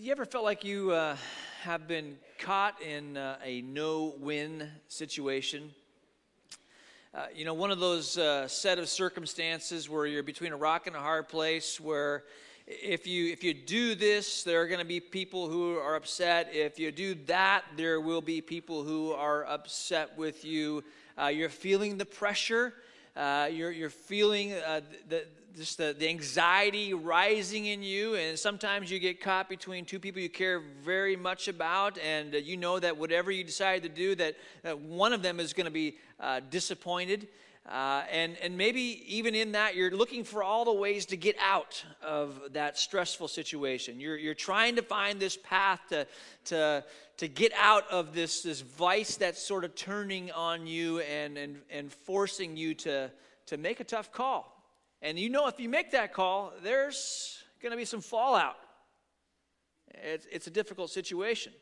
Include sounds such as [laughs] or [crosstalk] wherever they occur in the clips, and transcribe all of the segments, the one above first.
You ever felt like you uh, have been caught in uh, a no win situation? Uh, you know, one of those uh, set of circumstances where you're between a rock and a hard place where if you if you do this there are going to be people who are upset if you do that there will be people who are upset with you uh, you're feeling the pressure uh, you're, you're feeling uh, the, just the, the anxiety rising in you, and sometimes you get caught between two people you care very much about, and uh, you know that whatever you decide to do, that, one of them is going to be uh, disappointed. Uh, and, and maybe even in that, you're looking for all the ways to get out of that stressful situation. You're, you're trying to find this path to, to, to get out of this, this vice that's sort of turning on you and, and, and forcing you to, to make a tough call. And you know, if you make that call, there's going to be some fallout. It's, it's a difficult situation.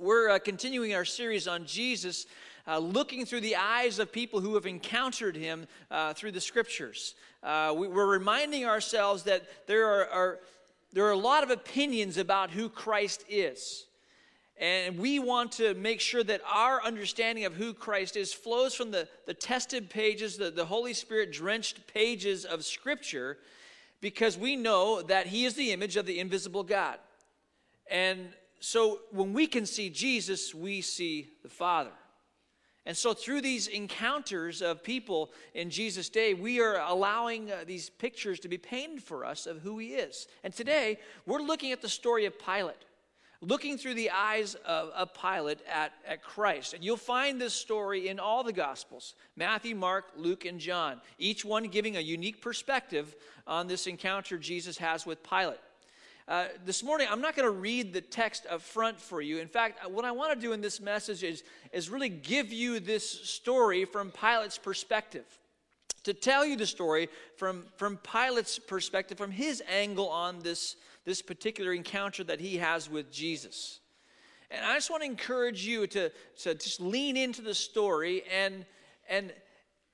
We're uh, continuing our series on Jesus, uh, looking through the eyes of people who have encountered him uh, through the scriptures. Uh, we, are reminding ourselves that there are, are, there are a lot of opinions about who Christ is. And we want to make sure that our understanding of who Christ is flows from the, the tested pages, the, the Holy Spirit drenched pages of Scripture, because we know that He is the image of the invisible God. And so when we can see Jesus, we see the Father. And so, through these encounters of people in Jesus' day, we are allowing uh, these pictures to be painted for us of who he is. And today, we're looking at the story of Pilate looking through the eyes of a Pilate at, at Christ. And you'll find this story in all the Gospels Matthew, Mark, Luke, and John, each one giving a unique perspective on this encounter Jesus has with Pilate. Uh, this morning, I'm not going to read the text up front for you. In fact, what I want to do in this message is, is really give you this story from Pilate's perspective. To tell you the story from, from Pilate's perspective, from his angle on this this particular encounter that he has with Jesus. And I just want to encourage you to, to just lean into the story and, and,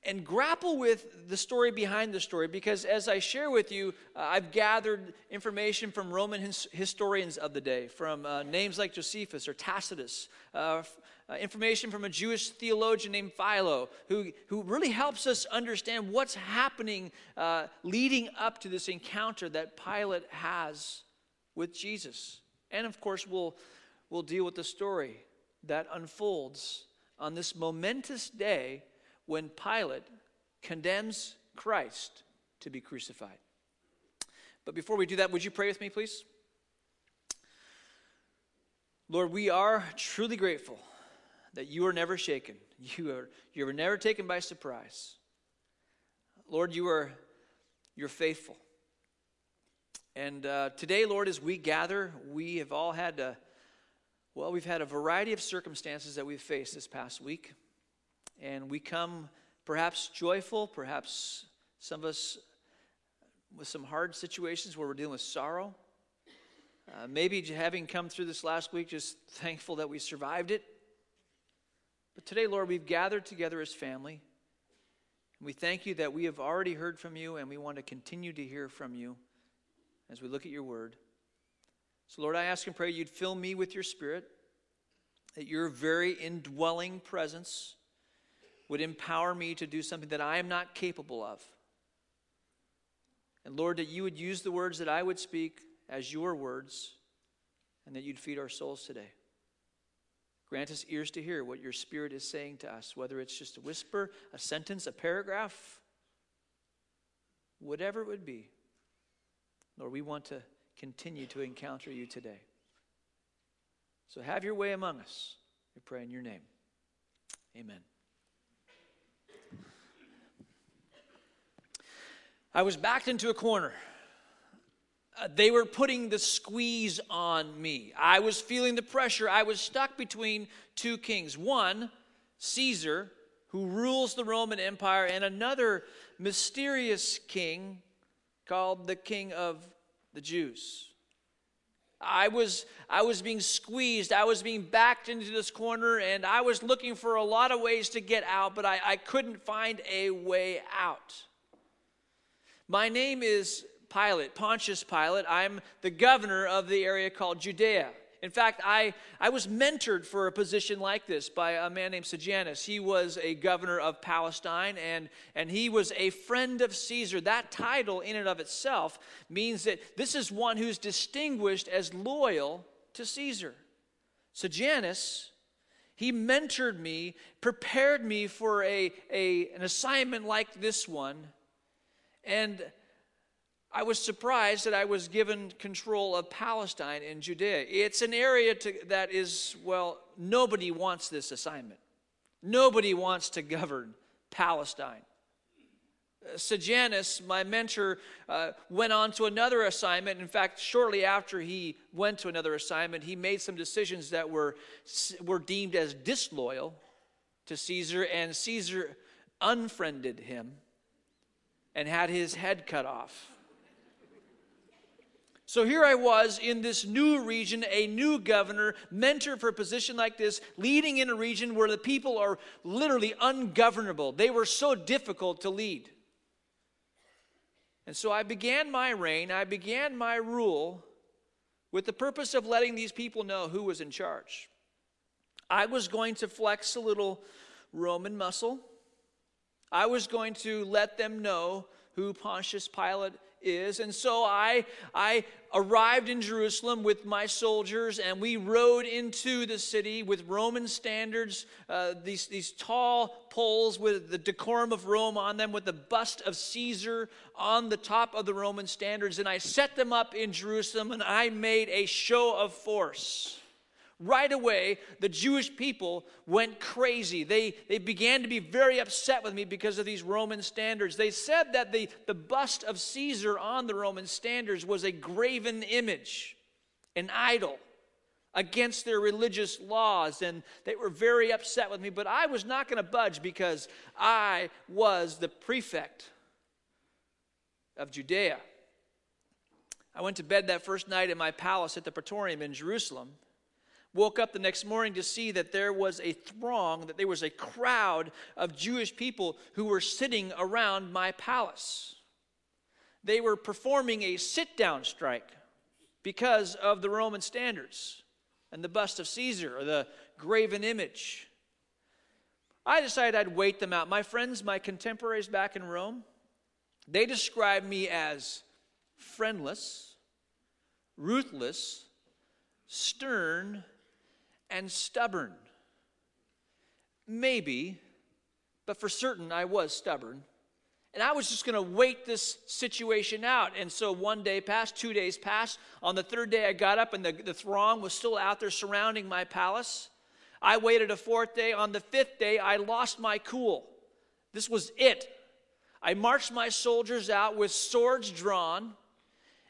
and grapple with the story behind the story because as I share with you, uh, I've gathered information from Roman his, historians of the day, from uh, names like Josephus or Tacitus, uh, uh, information from a Jewish theologian named Philo, who, who really helps us understand what's happening uh, leading up to this encounter that Pilate has with Jesus. And of course, we'll, we'll deal with the story that unfolds on this momentous day when Pilate condemns Christ to be crucified. But before we do that, would you pray with me, please? Lord, we are truly grateful that you are never shaken. [laughs] You are, you are never taken by surprise. Lord, you are you're faithful. And uh, today, Lord, as we gather, we have all had, a, well, we've had a variety of circumstances that we've faced this past week. And we come perhaps joyful, perhaps some of us with some hard situations where we're dealing with sorrow. Uh, maybe having come through this last week, just thankful that we survived it. But today, Lord, we've gathered together as family. And we thank you that we have already heard from you and we want to continue to hear from you as we look at your word. So, Lord, I ask and pray you'd fill me with your spirit, that your very indwelling presence would empower me to do something that I am not capable of. And Lord, that you would use the words that I would speak as your words, and that you'd feed our souls today. Grant us ears to hear what your Spirit is saying to us, whether it's just a whisper, a sentence, a paragraph, whatever it would be. Lord, we want to continue to encounter you today. So have your way among us. We pray in your name. Amen. I was backed into a corner. Uh, they were putting the squeeze on me. I was feeling the pressure. I was stuck between two kings one, Caesar, who rules the Roman Empire, and another mysterious king called the King of the Jews. I was, I was being squeezed. I was being backed into this corner, and I was looking for a lot of ways to get out, but I, I couldn't find a way out. My name is Pilate, Pontius Pilate. I'm the governor of the area called Judea. In fact, I, I was mentored for a position like this by a man named Sejanus. He was a governor of Palestine and, and he was a friend of Caesar. That title, in and of itself, means that this is one who's distinguished as loyal to Caesar. Sejanus, he mentored me, prepared me for a, a, an assignment like this one. And I was surprised that I was given control of Palestine and Judea. It's an area to, that is, well, nobody wants this assignment. Nobody wants to govern Palestine. Uh, Sejanus, my mentor, uh, went on to another assignment. In fact, shortly after he went to another assignment, he made some decisions that were, were deemed as disloyal to Caesar, and Caesar unfriended him and had his head cut off. So here I was in this new region, a new governor, mentor for a position like this, leading in a region where the people are literally ungovernable. They were so difficult to lead. And so I began my reign, I began my rule with the purpose of letting these people know who was in charge. I was going to flex a little Roman muscle. I was going to let them know who Pontius Pilate is. And so I, I arrived in Jerusalem with my soldiers, and we rode into the city with Roman standards, uh, these, these tall poles with the decorum of Rome on them, with the bust of Caesar on the top of the Roman standards. And I set them up in Jerusalem, and I made a show of force. Right away, the Jewish people went crazy. They, they began to be very upset with me because of these Roman standards. They said that the, the bust of Caesar on the Roman standards was a graven image, an idol against their religious laws, and they were very upset with me. But I was not going to budge because I was the prefect of Judea. I went to bed that first night in my palace at the Praetorium in Jerusalem woke up the next morning to see that there was a throng, that there was a crowd of Jewish people who were sitting around my palace. They were performing a sit down strike because of the Roman standards and the bust of Caesar or the graven image. I decided I'd wait them out. My friends, my contemporaries back in Rome, they described me as friendless, ruthless, stern, and stubborn. Maybe, but for certain I was stubborn. And I was just going to wait this situation out. And so one day passed, two days passed. On the third day, I got up, and the, the throng was still out there surrounding my palace. I waited a fourth day. On the fifth day, I lost my cool. This was it. I marched my soldiers out with swords drawn,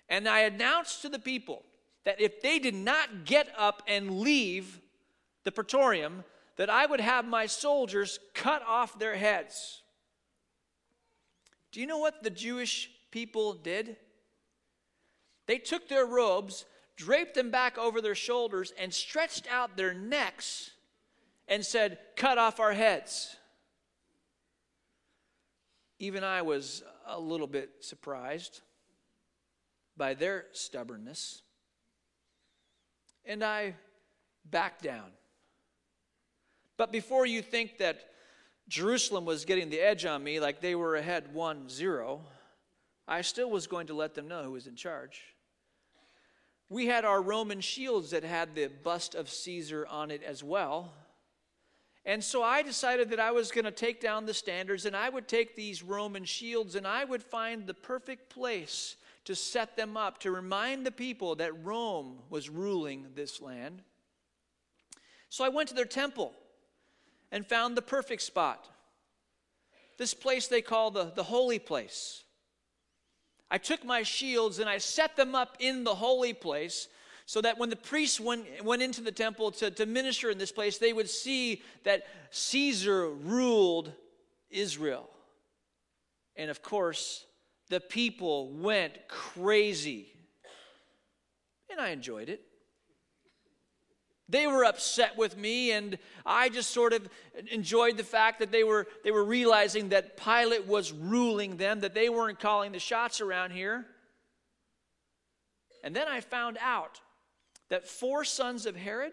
and I announced to the people that if they did not get up and leave, the praetorium, that I would have my soldiers cut off their heads. Do you know what the Jewish people did? They took their robes, draped them back over their shoulders, and stretched out their necks and said, Cut off our heads. Even I was a little bit surprised by their stubbornness. And I backed down. But before you think that Jerusalem was getting the edge on me, like they were ahead 1 0, I still was going to let them know who was in charge. We had our Roman shields that had the bust of Caesar on it as well. And so I decided that I was going to take down the standards and I would take these Roman shields and I would find the perfect place to set them up to remind the people that Rome was ruling this land. So I went to their temple and found the perfect spot. This place they call the, the holy place. I took my shields and I set them up in the holy place so that when the priests went, went into the temple to, to minister in this place, they would see that Caesar ruled Israel. And of course, the people went crazy. And I enjoyed it. They were upset with me, and I just sort of enjoyed the fact that they were, they were realizing that Pilate was ruling them, that they weren't calling the shots around here. And then I found out that four sons of Herod,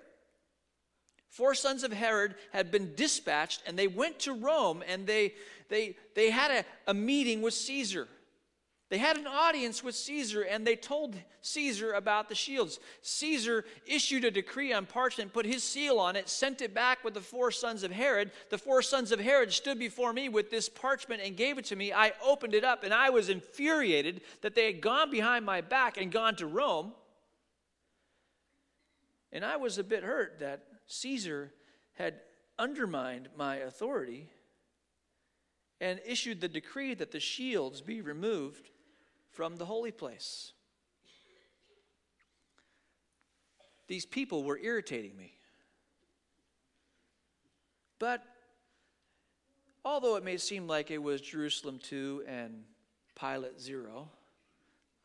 four sons of Herod had been dispatched and they went to Rome and they, they, they had a, a meeting with Caesar. They had an audience with Caesar and they told Caesar about the shields. Caesar issued a decree on parchment, put his seal on it, sent it back with the four sons of Herod. The four sons of Herod stood before me with this parchment and gave it to me. I opened it up and I was infuriated that they had gone behind my back and gone to Rome. And I was a bit hurt that Caesar had undermined my authority and issued the decree that the shields be removed from the holy place. These people were irritating me. But although it may seem like it was Jerusalem 2 and Pilate 0,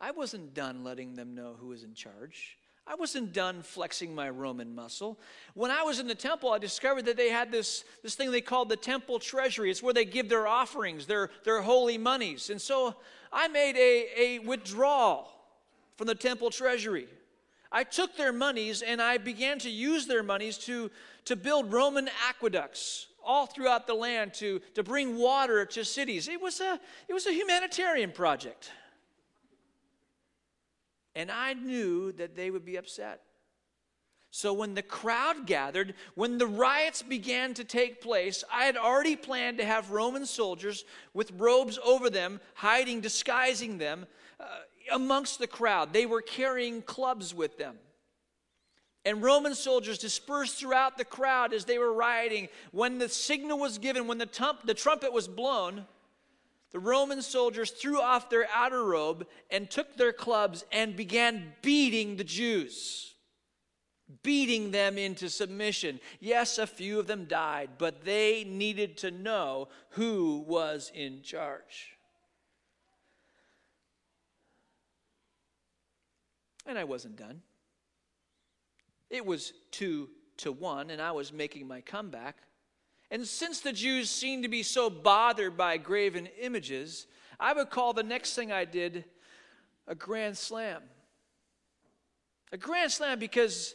I wasn't done letting them know who was in charge. I wasn't done flexing my Roman muscle. When I was in the temple, I discovered that they had this, this thing they called the temple treasury. It's where they give their offerings, their, their holy monies. And so I made a, a withdrawal from the temple treasury. I took their monies and I began to use their monies to, to build Roman aqueducts all throughout the land to, to bring water to cities. It was, a, it was a humanitarian project. And I knew that they would be upset. So when the crowd gathered, when the riots began to take place, I had already planned to have Roman soldiers with robes over them, hiding, disguising them uh, amongst the crowd. They were carrying clubs with them. And Roman soldiers dispersed throughout the crowd as they were rioting. When the signal was given, when the, tump, the trumpet was blown, the Roman soldiers threw off their outer robe and took their clubs and began beating the Jews, beating them into submission. Yes, a few of them died, but they needed to know who was in charge. And I wasn't done. It was two to one, and I was making my comeback. And since the Jews seemed to be so bothered by graven images, I would call the next thing I did a grand slam. A grand slam because,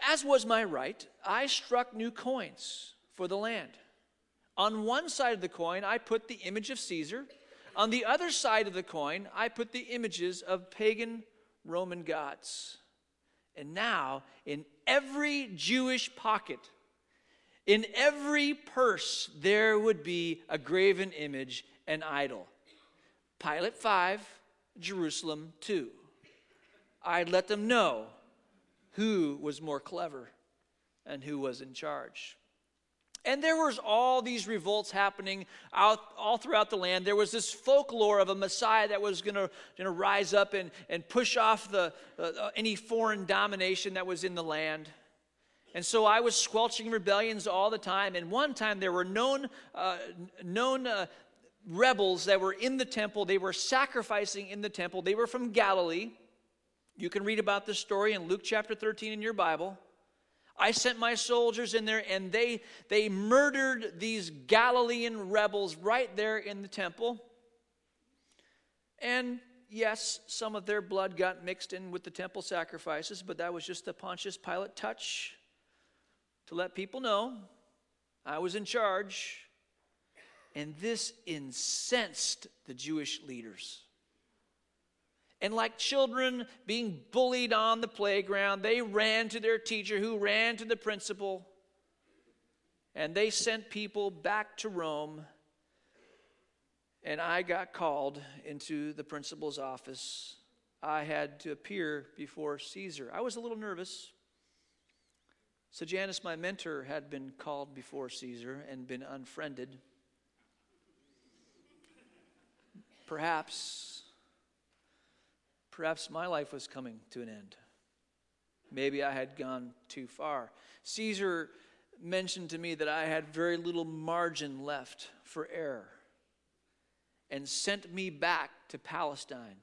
as was my right, I struck new coins for the land. On one side of the coin, I put the image of Caesar. On the other side of the coin, I put the images of pagan Roman gods. And now, in every Jewish pocket, in every purse, there would be a graven image, an idol. Pilate 5, Jerusalem 2. I'd let them know who was more clever and who was in charge. And there was all these revolts happening out, all throughout the land. There was this folklore of a Messiah that was going to rise up and, and push off the, uh, any foreign domination that was in the land. And so I was squelching rebellions all the time. And one time there were known, uh, known uh, rebels that were in the temple. They were sacrificing in the temple. They were from Galilee. You can read about this story in Luke chapter 13 in your Bible. I sent my soldiers in there and they, they murdered these Galilean rebels right there in the temple. And yes, some of their blood got mixed in with the temple sacrifices, but that was just a Pontius Pilate touch to let people know I was in charge. And this incensed the Jewish leaders. And like children being bullied on the playground, they ran to their teacher, who ran to the principal, and they sent people back to Rome. And I got called into the principal's office. I had to appear before Caesar. I was a little nervous. So Sejanus, my mentor, had been called before Caesar and been unfriended. Perhaps, perhaps my life was coming to an end. Maybe I had gone too far. Caesar mentioned to me that I had very little margin left for error and sent me back to Palestine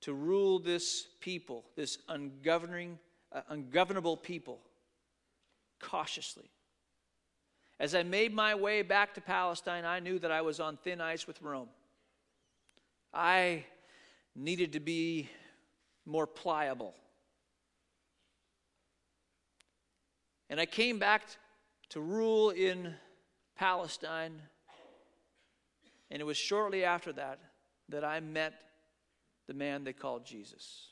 to rule this people, this ungoverning uh, ungovernable people cautiously. As I made my way back to Palestine, I knew that I was on thin ice with Rome. I needed to be more pliable. And I came back to rule in Palestine. And it was shortly after that that I met the man they called Jesus.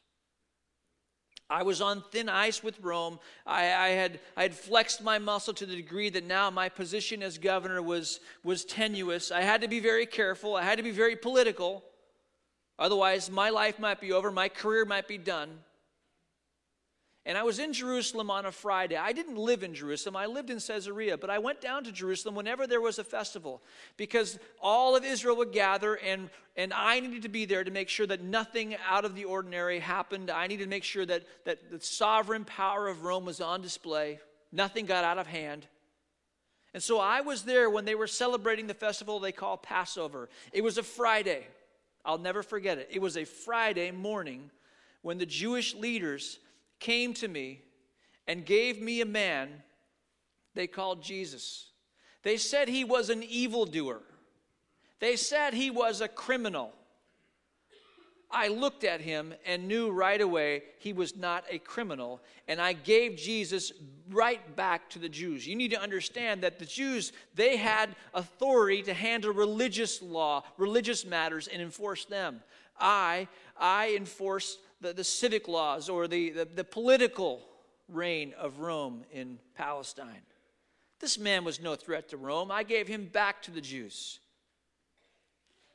I was on thin ice with Rome. I, I, had, I had flexed my muscle to the degree that now my position as governor was, was tenuous. I had to be very careful. I had to be very political. Otherwise, my life might be over, my career might be done. And I was in Jerusalem on a Friday. I didn't live in Jerusalem, I lived in Caesarea, but I went down to Jerusalem whenever there was a festival because all of Israel would gather, and, and I needed to be there to make sure that nothing out of the ordinary happened. I needed to make sure that, that the sovereign power of Rome was on display, nothing got out of hand. And so I was there when they were celebrating the festival they call Passover. It was a Friday. I'll never forget it. It was a Friday morning when the Jewish leaders came to me and gave me a man they called Jesus. They said he was an evildoer, they said he was a criminal. I looked at him and knew right away he was not a criminal, and I gave Jesus right back to the Jews. You need to understand that the Jews, they had authority to handle religious law, religious matters, and enforce them. I, I enforce the, the civic laws or the, the, the political reign of Rome in Palestine. This man was no threat to Rome. I gave him back to the Jews.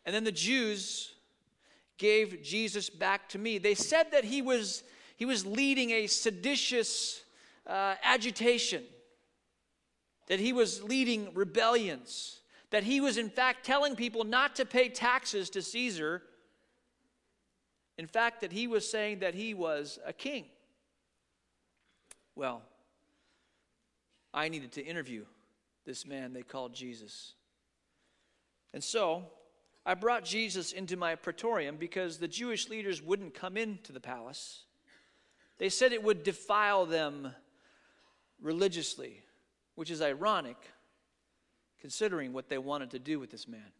And then the Jews gave Jesus back to me. They said that he was, he was leading a seditious uh, agitation, that he was leading rebellions, that he was, in fact, telling people not to pay taxes to Caesar in fact, that he was saying that he was a king. Well, I needed to interview this man they called Jesus. And so I brought Jesus into my praetorium because the Jewish leaders wouldn't come into the palace. They said it would defile them religiously, which is ironic considering what they wanted to do with this man.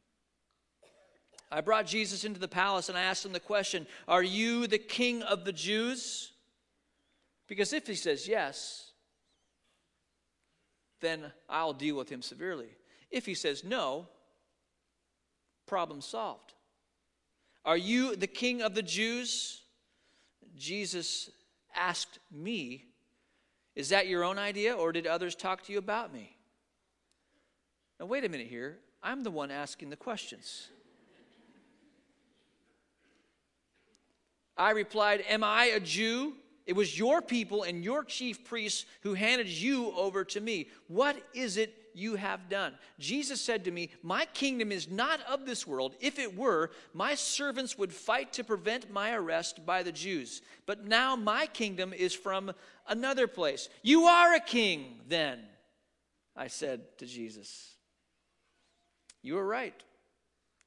I brought Jesus into the palace and I asked him the question Are you the king of the Jews? Because if he says yes, then I'll deal with him severely. If he says no, problem solved. Are you the king of the Jews? Jesus asked me, Is that your own idea, or did others talk to you about me? Now, wait a minute here. I'm the one asking the questions. I replied, Am I a Jew? It was your people and your chief priests who handed you over to me. What is it you have done? Jesus said to me, My kingdom is not of this world. If it were, my servants would fight to prevent my arrest by the Jews. But now my kingdom is from another place. You are a king, then, I said to Jesus. You are right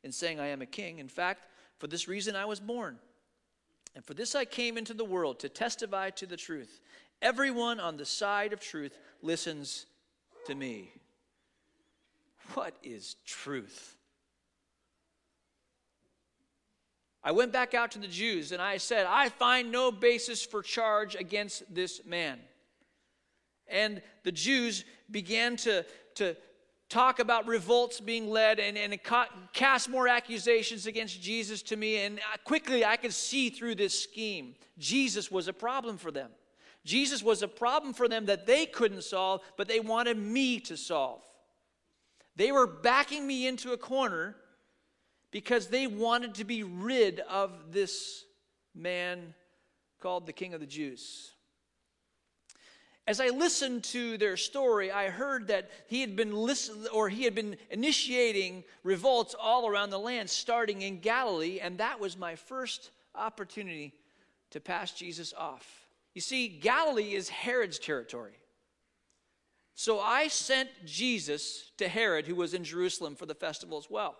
in saying I am a king. In fact, for this reason I was born and for this I came into the world to testify to the truth. Everyone on the side of truth listens to me. What is truth? I went back out to the Jews and I said, I find no basis for charge against this man. And the Jews began to, to, talk about revolts being led and, and cast more accusations against Jesus to me. And quickly I could see through this scheme. Jesus was a problem for them. Jesus was a problem for them that they couldn't solve, but they wanted me to solve. They were backing me into a corner because they wanted to be rid of this man called the King of the Jews. As I listened to their story, I heard that he had been listen, or he had been initiating revolts all around the land, starting in Galilee, and that was my first opportunity to pass Jesus off. You see, Galilee is Herod's territory. So I sent Jesus to Herod, who was in Jerusalem for the festival as well.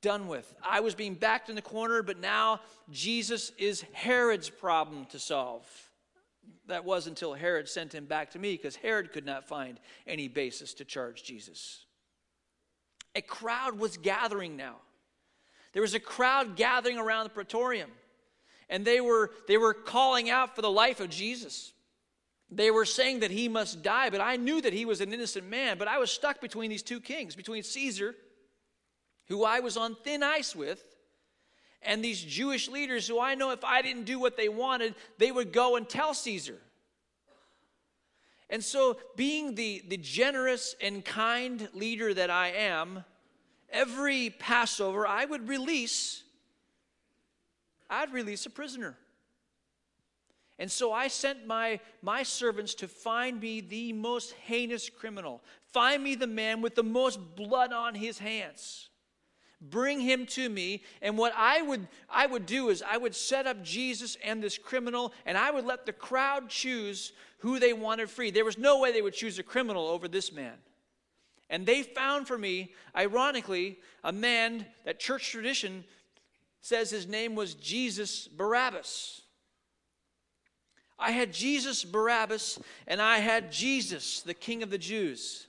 Done with. I was being backed in the corner, but now Jesus is Herod's problem to solve that was until Herod sent him back to me because Herod could not find any basis to charge Jesus. A crowd was gathering now. There was a crowd gathering around the praetorium. and they were, they were calling out for the life of Jesus. They were saying that he must die, but I knew that he was an innocent man. But I was stuck between these two kings, between Caesar, who I was on thin ice with, and these Jewish leaders who I know if I didn't do what they wanted, they would go and tell Caesar. And so, being the, the generous and kind leader that I am, every Passover I would release, I'd release a prisoner. And so I sent my, my servants to find me the most heinous criminal. Find me the man with the most blood on his hands. Bring him to me and what i would i would do is i would set up jesus and this criminal and i would let the crowd choose who they wanted free. There was no way they would choose a criminal over this man. And they found for me ironically a man that church tradition says his name was jesus barabbas i had jesus barabbas and i had jesus the king of the jews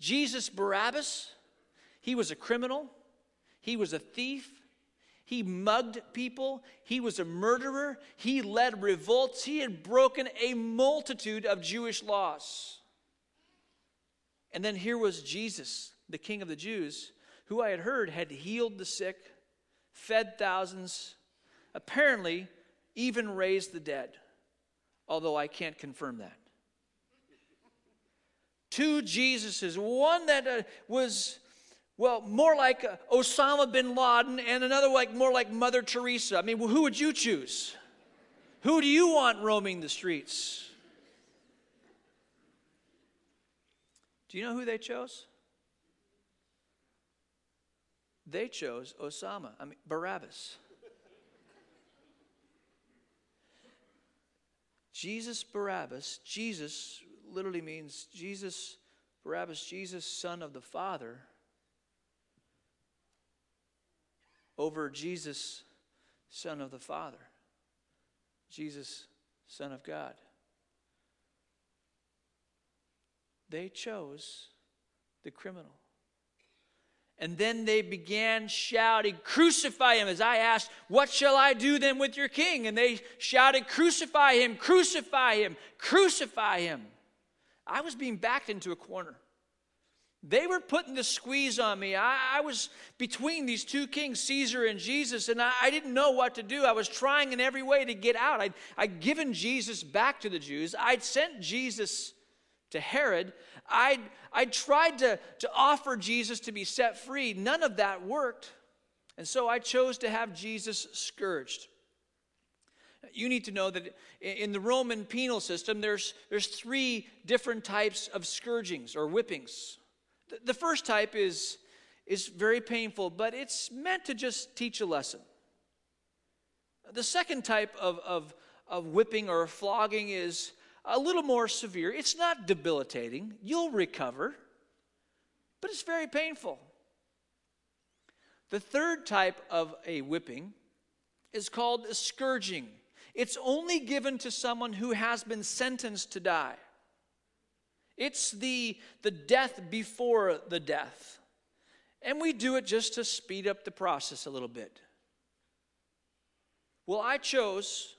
jesus barabbas he was a criminal he was a thief. He mugged people. He was a murderer. He led revolts. He had broken a multitude of Jewish laws. And then here was Jesus, the King of the Jews, who I had heard had healed the sick, fed thousands, apparently even raised the dead, although I can't confirm that. Two Jesuses, one that uh, was well, more like uh, Osama bin Laden, and another like more like Mother Teresa. I mean, who would you choose? Who do you want roaming the streets? Do you know who they chose? They chose Osama, I mean, Barabbas. Jesus Barabbas, Jesus literally means Jesus, Barabbas, Jesus, son of the Father over Jesus, Son of the Father, Jesus, Son of God. They chose the criminal. And then they began shouting, Crucify him. As I asked, What shall I do then with your king? And they shouted, Crucify him, crucify him, crucify him. I was being backed into a corner. They were putting the squeeze on me. I, I, was between these two kings, Caesar and Jesus, and I, I, didn't know what to do. I was trying in every way to get out. I'd, I'd given Jesus back to the Jews, I'd sent Jesus to Herod. I'd, I'd tried to, to offer Jesus to be set free. None of that worked. And so I chose to have Jesus scourged. You need to know that in the Roman penal system, there's, there's three different types of scourgings or whippings. The first type is, is very painful, but it's meant to just teach a lesson. The second type of, of, of whipping or flogging is a little more severe. It's not debilitating, you'll recover, but it's very painful. The third type of a whipping is called a scourging. It's only given to someone who has been sentenced to die. It's the, the death before the death. And we do it just to speed up the process a little bit. Well, I chose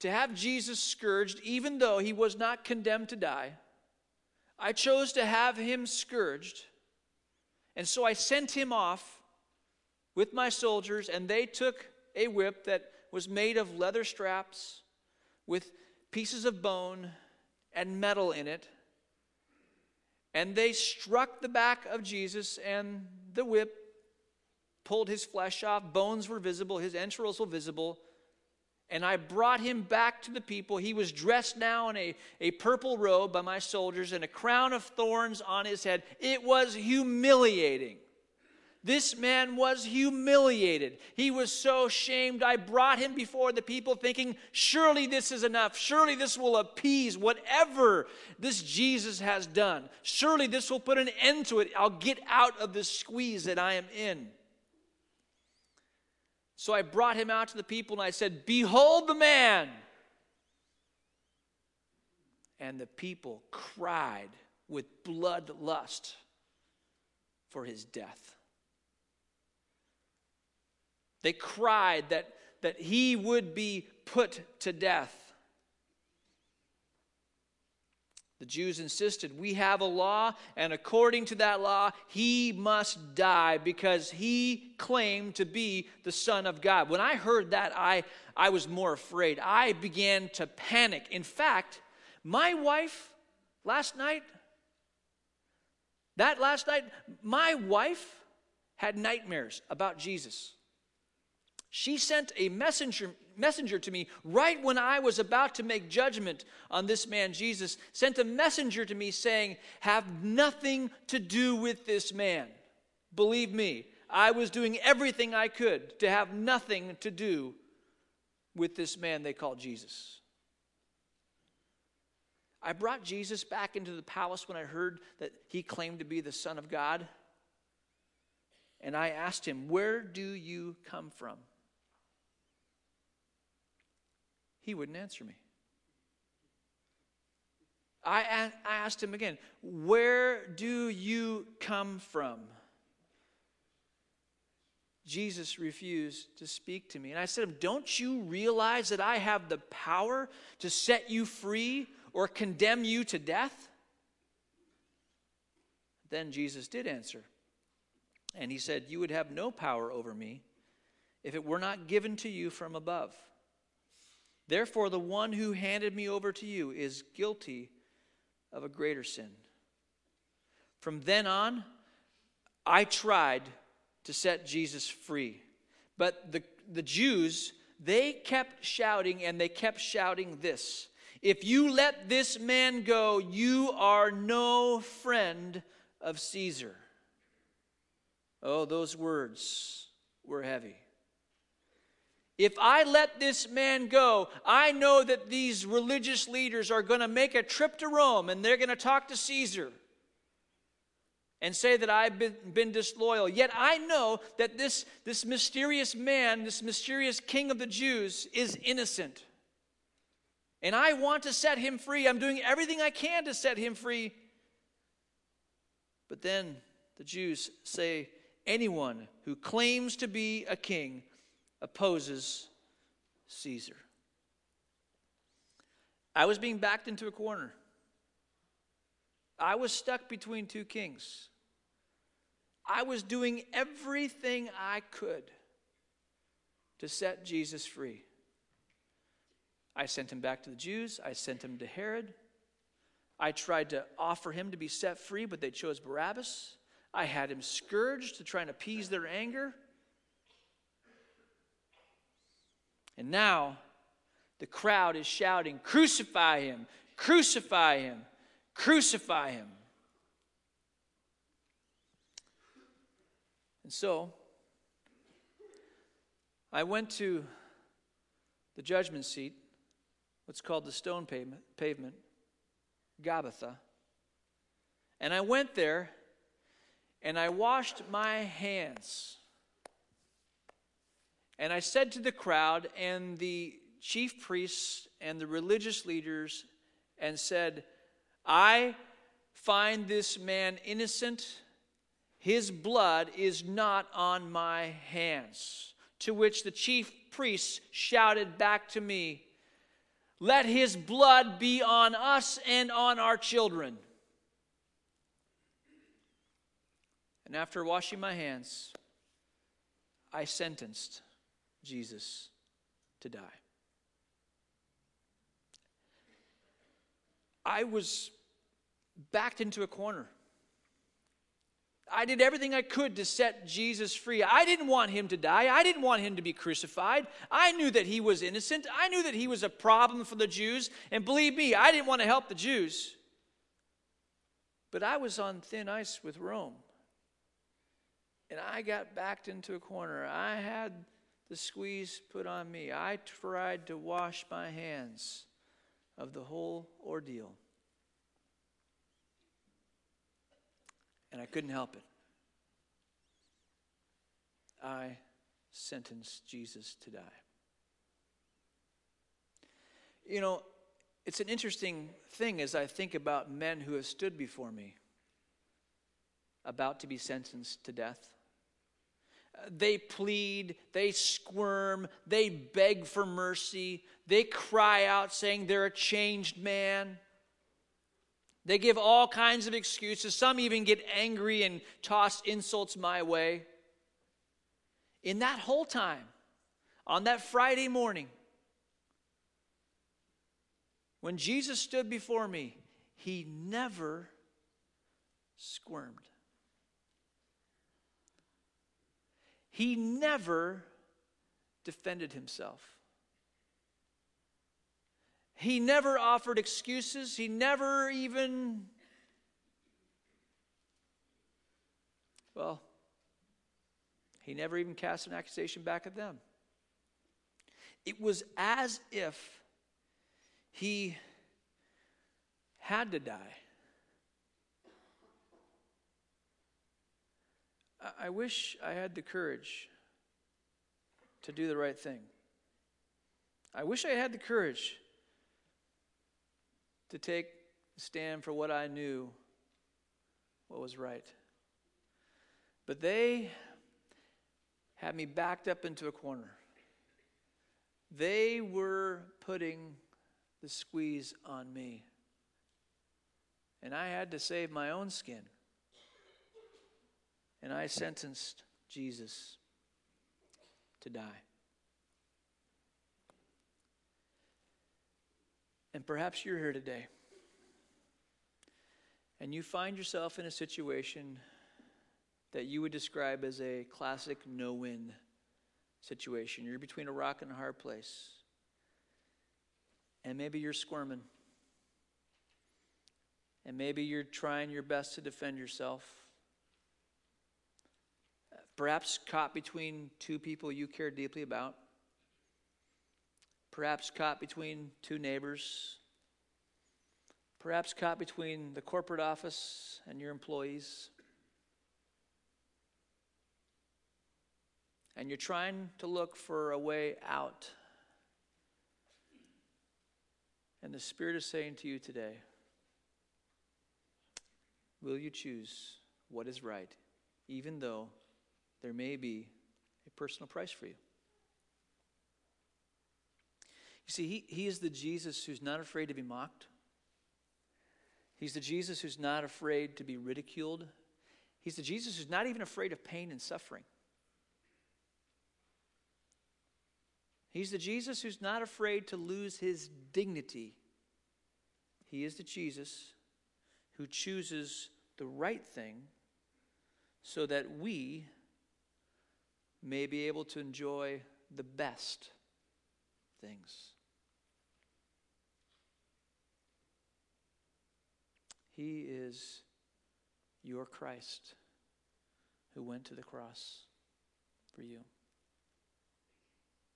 to have Jesus scourged, even though he was not condemned to die. I chose to have him scourged. And so I sent him off with my soldiers, and they took a whip that was made of leather straps with pieces of bone and metal in it. And they struck the back of Jesus, and the whip pulled his flesh off. Bones were visible, his entrails were visible. And I brought him back to the people. He was dressed now in a, a purple robe by my soldiers and a crown of thorns on his head. It was humiliating. This man was humiliated. He was so shamed. I brought him before the people thinking, surely this is enough. Surely this will appease whatever this Jesus has done. Surely this will put an end to it. I'll get out of this squeeze that I am in. So I brought him out to the people and I said, Behold the man. And the people cried with bloodlust for his death. They cried that, that he would be put to death. The Jews insisted, We have a law, and according to that law, he must die because he claimed to be the Son of God. When I heard that, I, I was more afraid. I began to panic. In fact, my wife last night, that last night, my wife had nightmares about Jesus. She sent a messenger, messenger to me right when I was about to make judgment on this man Jesus, sent a messenger to me saying, Have nothing to do with this man. Believe me, I was doing everything I could to have nothing to do with this man they call Jesus. I brought Jesus back into the palace when I heard that he claimed to be the Son of God. And I asked him, Where do you come from? He wouldn't answer me. I, asked him again, Where do you come from? Jesus refused to speak to me. And I said, Don't you realize that I have the power to set you free or condemn you to death? Then Jesus did answer. And he said, You would have no power over me if it were not given to you from above. Therefore, the one who handed me over to you is guilty of a greater sin. From then on, I tried to set Jesus free. But the, the Jews, they kept shouting, and they kept shouting this If you let this man go, you are no friend of Caesar. Oh, those words were heavy. If I let this man go, I know that these religious leaders are going to make a trip to Rome and they're going to talk to Caesar and say that I've been, been, disloyal. Yet I know that this, this mysterious man, this mysterious king of the Jews, is innocent. And I want to set him free. I'm doing everything I can to set him free. But then the Jews say, anyone who claims to be a king opposes Caesar. I was being backed into a corner. I was stuck between two kings. I was doing everything I could to set Jesus free. I sent him back to the Jews, I sent him to Herod. I tried to offer him to be set free, but they chose Barabbas. I had him scourged to try and appease their anger. And now the crowd is shouting, Crucify him! Crucify him! Crucify him! And so I went to the judgment seat, what's called the stone pavement, pavement Gabbatha. And I went there and I washed my hands and I said to the crowd and the chief priests and the religious leaders, and said, I find this man innocent. His blood is not on my hands. To which the chief priests shouted back to me, Let his blood be on us and on our children. And after washing my hands, I sentenced Jesus to die. I was backed into a corner. I did everything I could to set Jesus free. I didn't want him to die. I didn't want him to be crucified. I knew that he was innocent. I knew that he was a problem for the Jews. And believe me, I didn't want to help the Jews. But I was on thin ice with Rome. And I got backed into a corner. I had the squeeze put on me. I tried to wash my hands of the whole ordeal. And I couldn't help it. I sentenced Jesus to die. You know, it's an interesting thing as I think about men who have stood before me about to be sentenced to death. They plead, they squirm, they beg for mercy, they cry out saying they're a changed man. They give all kinds of excuses. Some even get angry and toss insults my way. In that whole time, on that Friday morning, when Jesus stood before me, he never squirmed. He never defended himself. He never offered excuses. He never even, well, he never even cast an accusation back at them. It was as if he had to die. I wish I had the courage to do the right thing. I wish I had the courage to take a stand for what I knew what was right. But they had me backed up into a corner. They were putting the squeeze on me. And I had to save my own skin and I sentenced Jesus to die. And perhaps you're here today and you find yourself in a situation that you would describe as a classic no win situation. You're between a rock and a hard place. And maybe you're squirming. And maybe you're trying your best to defend yourself perhaps caught between two people you care deeply about, perhaps caught between two neighbors, perhaps caught between the corporate office and your employees. And you're trying to look for a way out. And the Spirit is saying to you today, Will you choose what is right, even though there may be a personal price for you. You see, he, he is the Jesus who's not afraid to be mocked. He's the Jesus who's not afraid to be ridiculed. He's the Jesus who's not even afraid of pain and suffering. He's the Jesus who's not afraid to lose his dignity. He is the Jesus who chooses the right thing so that we may be able to enjoy the best things. He is your Christ who went to the cross for you.